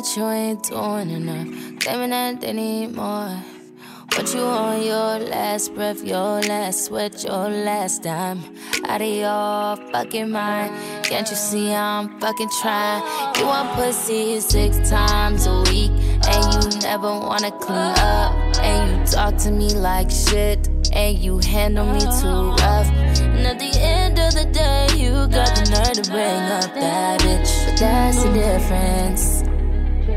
That you ain't doing enough. Claiming that they need more. What you on your last breath, your last sweat, your last dime? Out of your fucking mind. Can't you see I'm fucking trying? You want pussy six times a week, and you never wanna clean up. And you talk to me like shit, and you handle me too rough. And at the end of the day, you got the nerve to bring up that bitch. But that's the difference.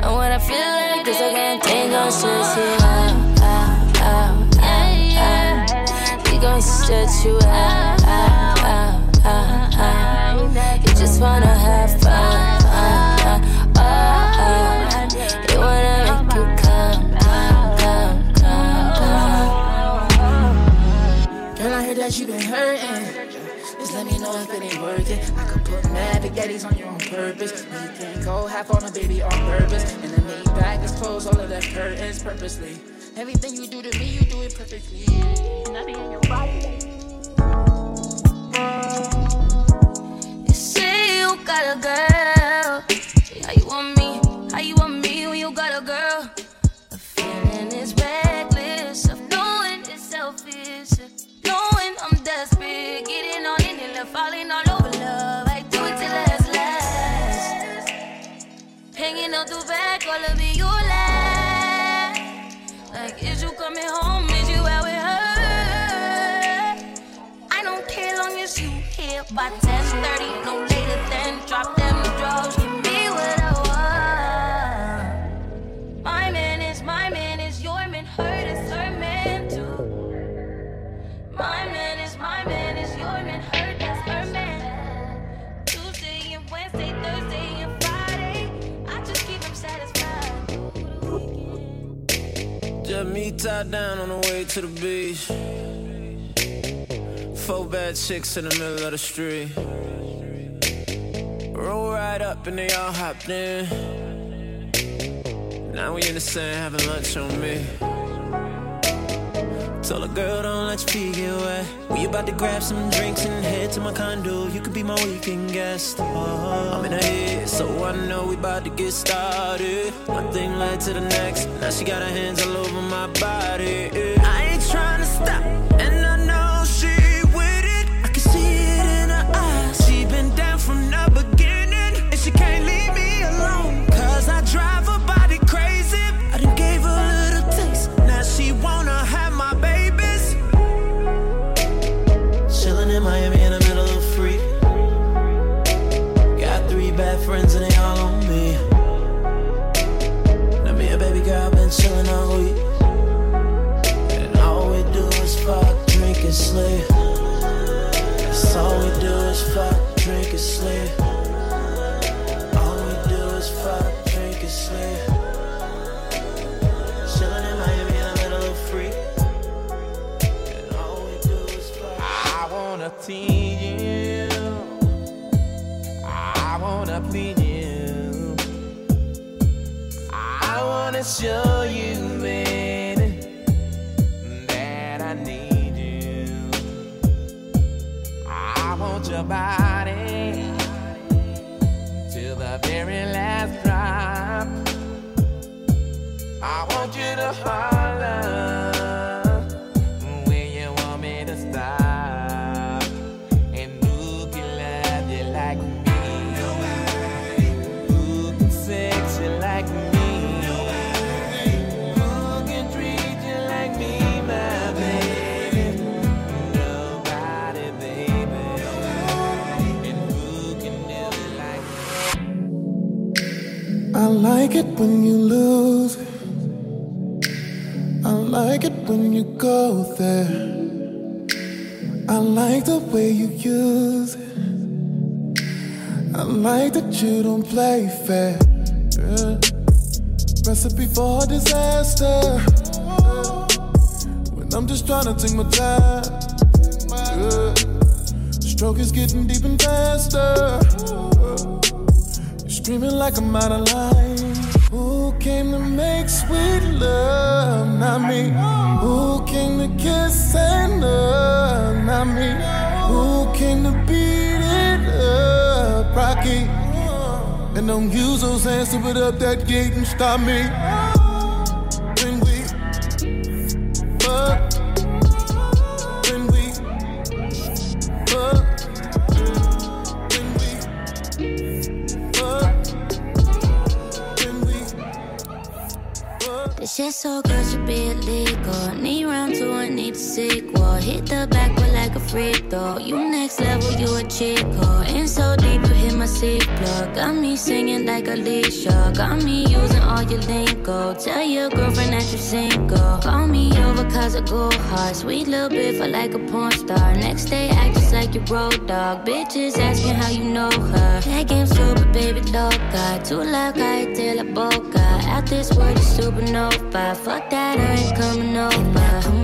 And when I feel like this, I can't think on shit, shit out, out, out, out, out. We gon' stretch you out, out, out, out, out. You just wanna have fun, fun, oh, oh. You wanna make you come, come, come. Girl, I heard that you been hurting. Just let me know if it ain't. I put mad on you on purpose. We can't go half on a baby on purpose. And then me back is close all of the curtains purposely. Everything you do to me, you do it perfectly. Nothing in your body. You say you got a girl. By 10:30, no later than drop them drugs. Give me what I want. My man is my man is your man, hurt her man too. My man is my man is your man, her man. Tuesday and Wednesday, Thursday and Friday, I just keep them satisfied. Just me tied down on the way to the beach. Bad chicks in the middle of the street. Roll right up and they all hopped in. Now we in the sand having lunch on me. Told a girl don't let your feet get wet. We about to grab some drinks and head to my condo. You could be my weekend guest. Uh-huh. I'm in her head, so I know we about to get started. One thing led to the next. Now she got her hands all over my body. I ain't trying to stop, and I like the way you use it. I like that you don't play fair. Yeah. Recipe for disaster. When I'm just trying to take my time. Yeah. Stroke is getting deep and faster. You're screaming like I'm out of line. Who came to make sweet love? Not me. Who came to kiss and love? Not me. Who came to beat it up? Rocky. And don't use those hands to put up that gate and stop me. Shit so good should be illegal. Need round two, I need a sequel. Hit the backwood like a freak throw. You next level, you a chico. In so you C plug. Got me singing like Alicia. Got me using all your lingo. Tell your girlfriend that you single. Call me over cause I go hard. Sweet little bit for like a porn star. Next day, act just like your road dog. Bitches asking how you know her. That game super, baby, loca. Too loud, I tell la boca. Out this world is supernova. Fuck that, I ain't coming. Over,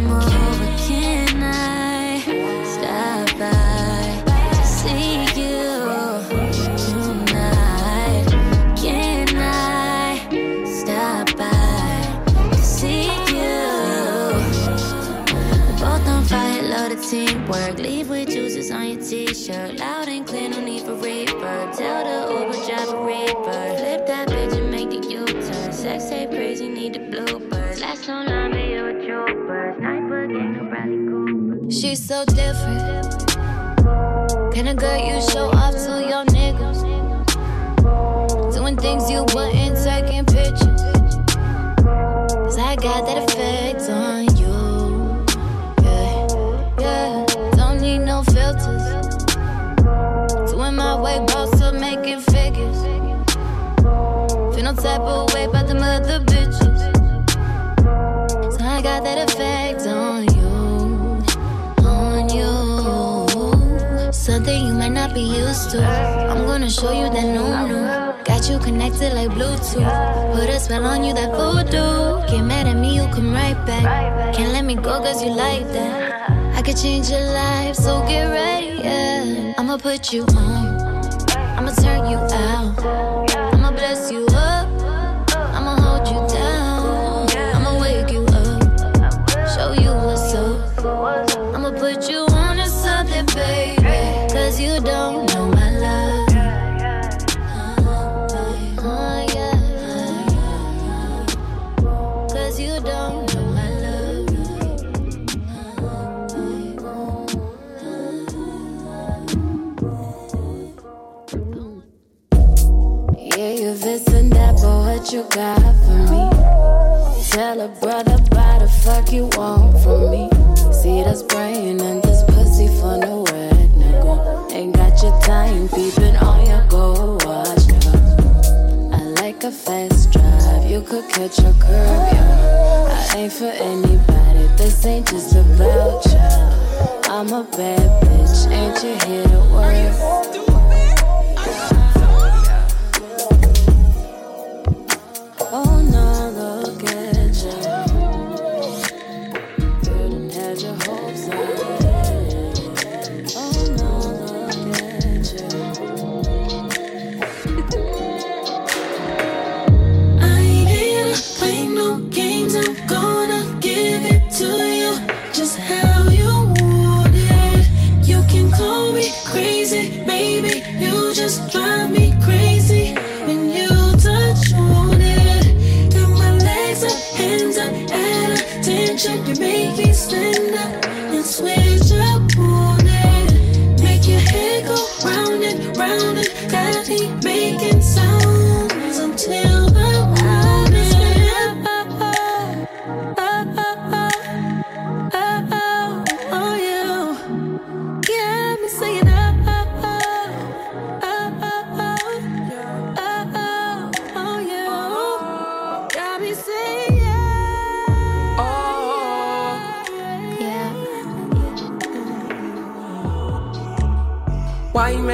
t-shirt. Loud and clear, no need for reverb. Tell the Uber driver reaper. Flip that bitch and make the U-turn. Sex tape crazy, need the bloopers. Last online video with troopers. Sniper gang, Bradley Cooper. She's so different. Kind of girl you show off to your niggas. Doing things you wouldn't, type of way about them other bitches. So I got that effect on you. On you. Something you might not be used to. I'm gonna show you that new new. Got you connected like Bluetooth. Put a spell on you that voodoo. Get mad at me, you come right back. Can't let me go cause you like that. I could change your life, so get ready, yeah. I'ma put you on. I'ma turn you out. You don't know my love. you. Yeah, you this and that, but what you got for me? Tell a brother by the fuck you want from me. See this brain and this pussy for no wet, nigga. Ain't got your time peeping on your go watch, nigga. I like a fast you could catch a curve, yeah. I ain't for anybody, this ain't just about you. I'm a bad bitch, ain't you here to work?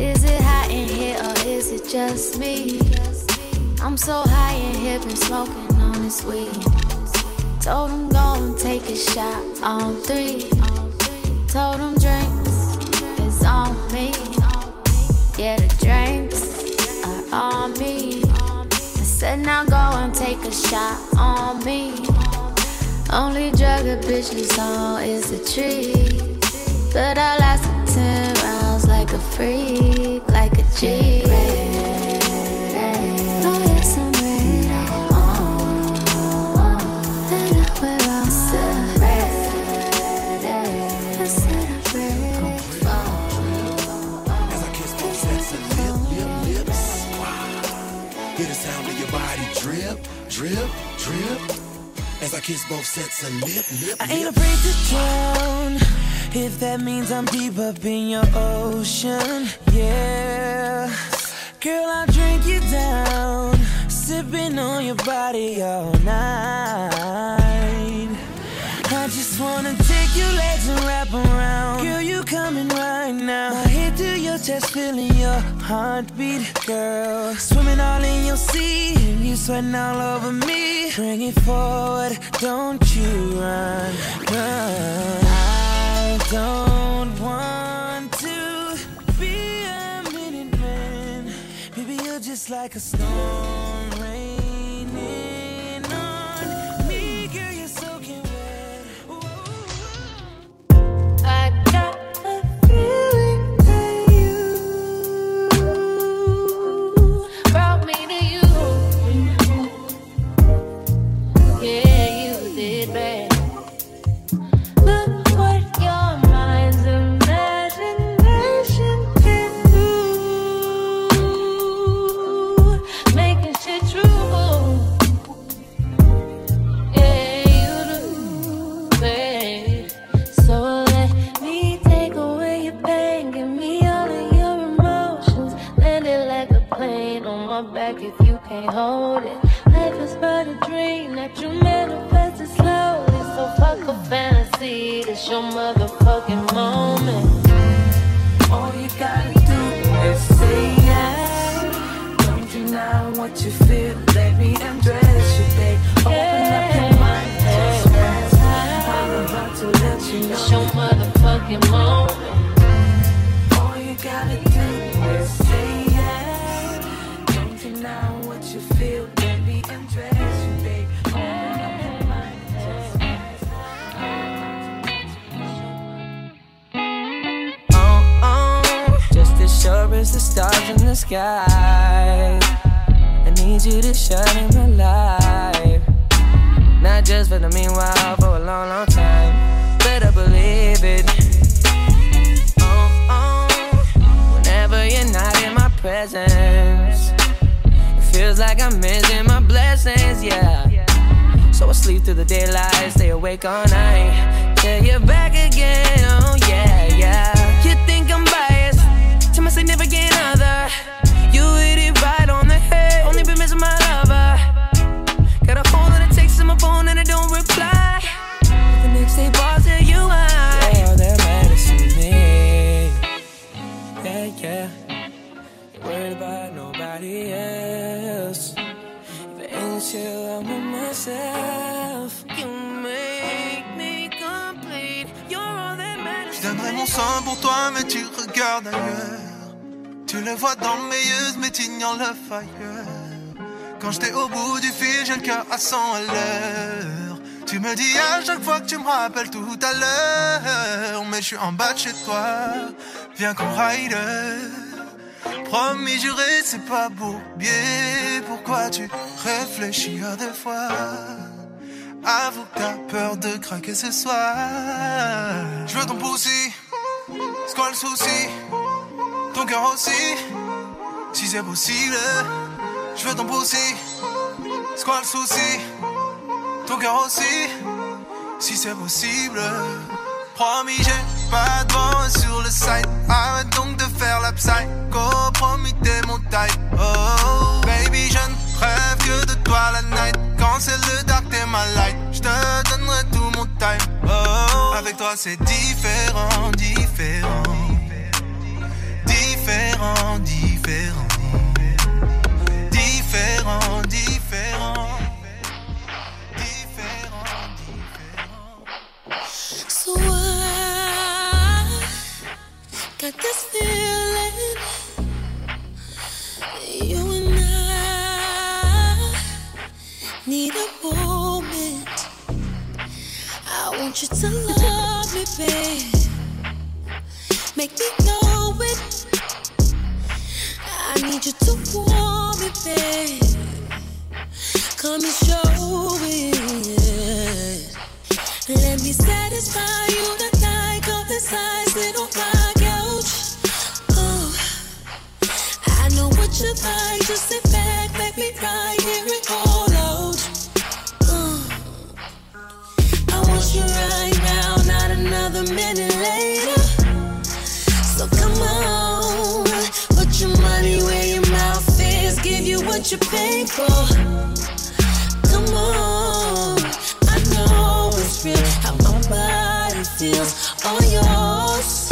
Is it hot in here or is it just me? I'm so high in here, been smoking on this weed. Told him go and take a shot on three. Told him drinks is on me. Yeah, the drinks are on me. I said now go and take a shot on me. Only drug a bitch is on is a tree. But I lasted 10 rounds like a freak, like a G. Oh, yes, I'm ready. And I wear all my- I said I'm ready. As I kiss both sets of lip, lip, lips. Hear the sound of your body drip, drip, drip. As I kiss both sets of lip, lip, I ain't afraid to drown if that means I'm deep up in your ocean. Yeah, girl, I'll drink you down, sipping on your body all night. I just wanna take your legs and wrap around. Girl, you coming right now. My head to your chest, feeling your heartbeat, girl. Swimming all in your sea, you sweating all over me. Bring it forward, don't you run, run. Don't want to be a minute man. Maybe you're just like a storm raining your motherfucking the stars in the sky. I need you to shine in my life. Not just for the meanwhile, for a long, long time. Better believe it. Oh, oh, whenever you're not in my presence, it feels like I'm missing my blessings, yeah. So I sleep through the daylight, stay awake all night. Till you're back again, toi, mais tu regardes ailleurs. Tu le vois dans mes yeux, mais t'ignores le fire. Quand j'étais au bout du fil, j'ai le cœur à 100 à l'heure. Tu me dis à chaque fois que tu me rappelles tout à l'heure. Mais je suis en bas de chez toi, viens qu'on ride. Promis, juré, c'est pas beau. Bien, pourquoi tu réfléchis à deux fois? Avoue que t'as peur de craquer ce soir. Je veux ton poussi, c'est souci? Ton cœur aussi, si c'est possible. Je veux ton poussi, c'est souci? Ton cœur aussi, si c'est possible. Promis, j'ai pas de sur le site. Arrête donc de faire la psycho. Promis, t'es mon type. Oh, baby, je ne rêve que de toi la night. Quand c'est c'est différent, différent. Différent, make Come and show it. Let me satisfy you tonight. Come inside, sit on my couch. Oh, I know what you like. Just sit back, let me ride, hear it all out. Uh, I want you right now, not another minute later. So come on, put your money where your mouth is, give you what you pay for. All yours.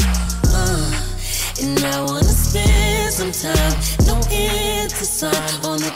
Uh, and I wanna spend some time, no end to sign on the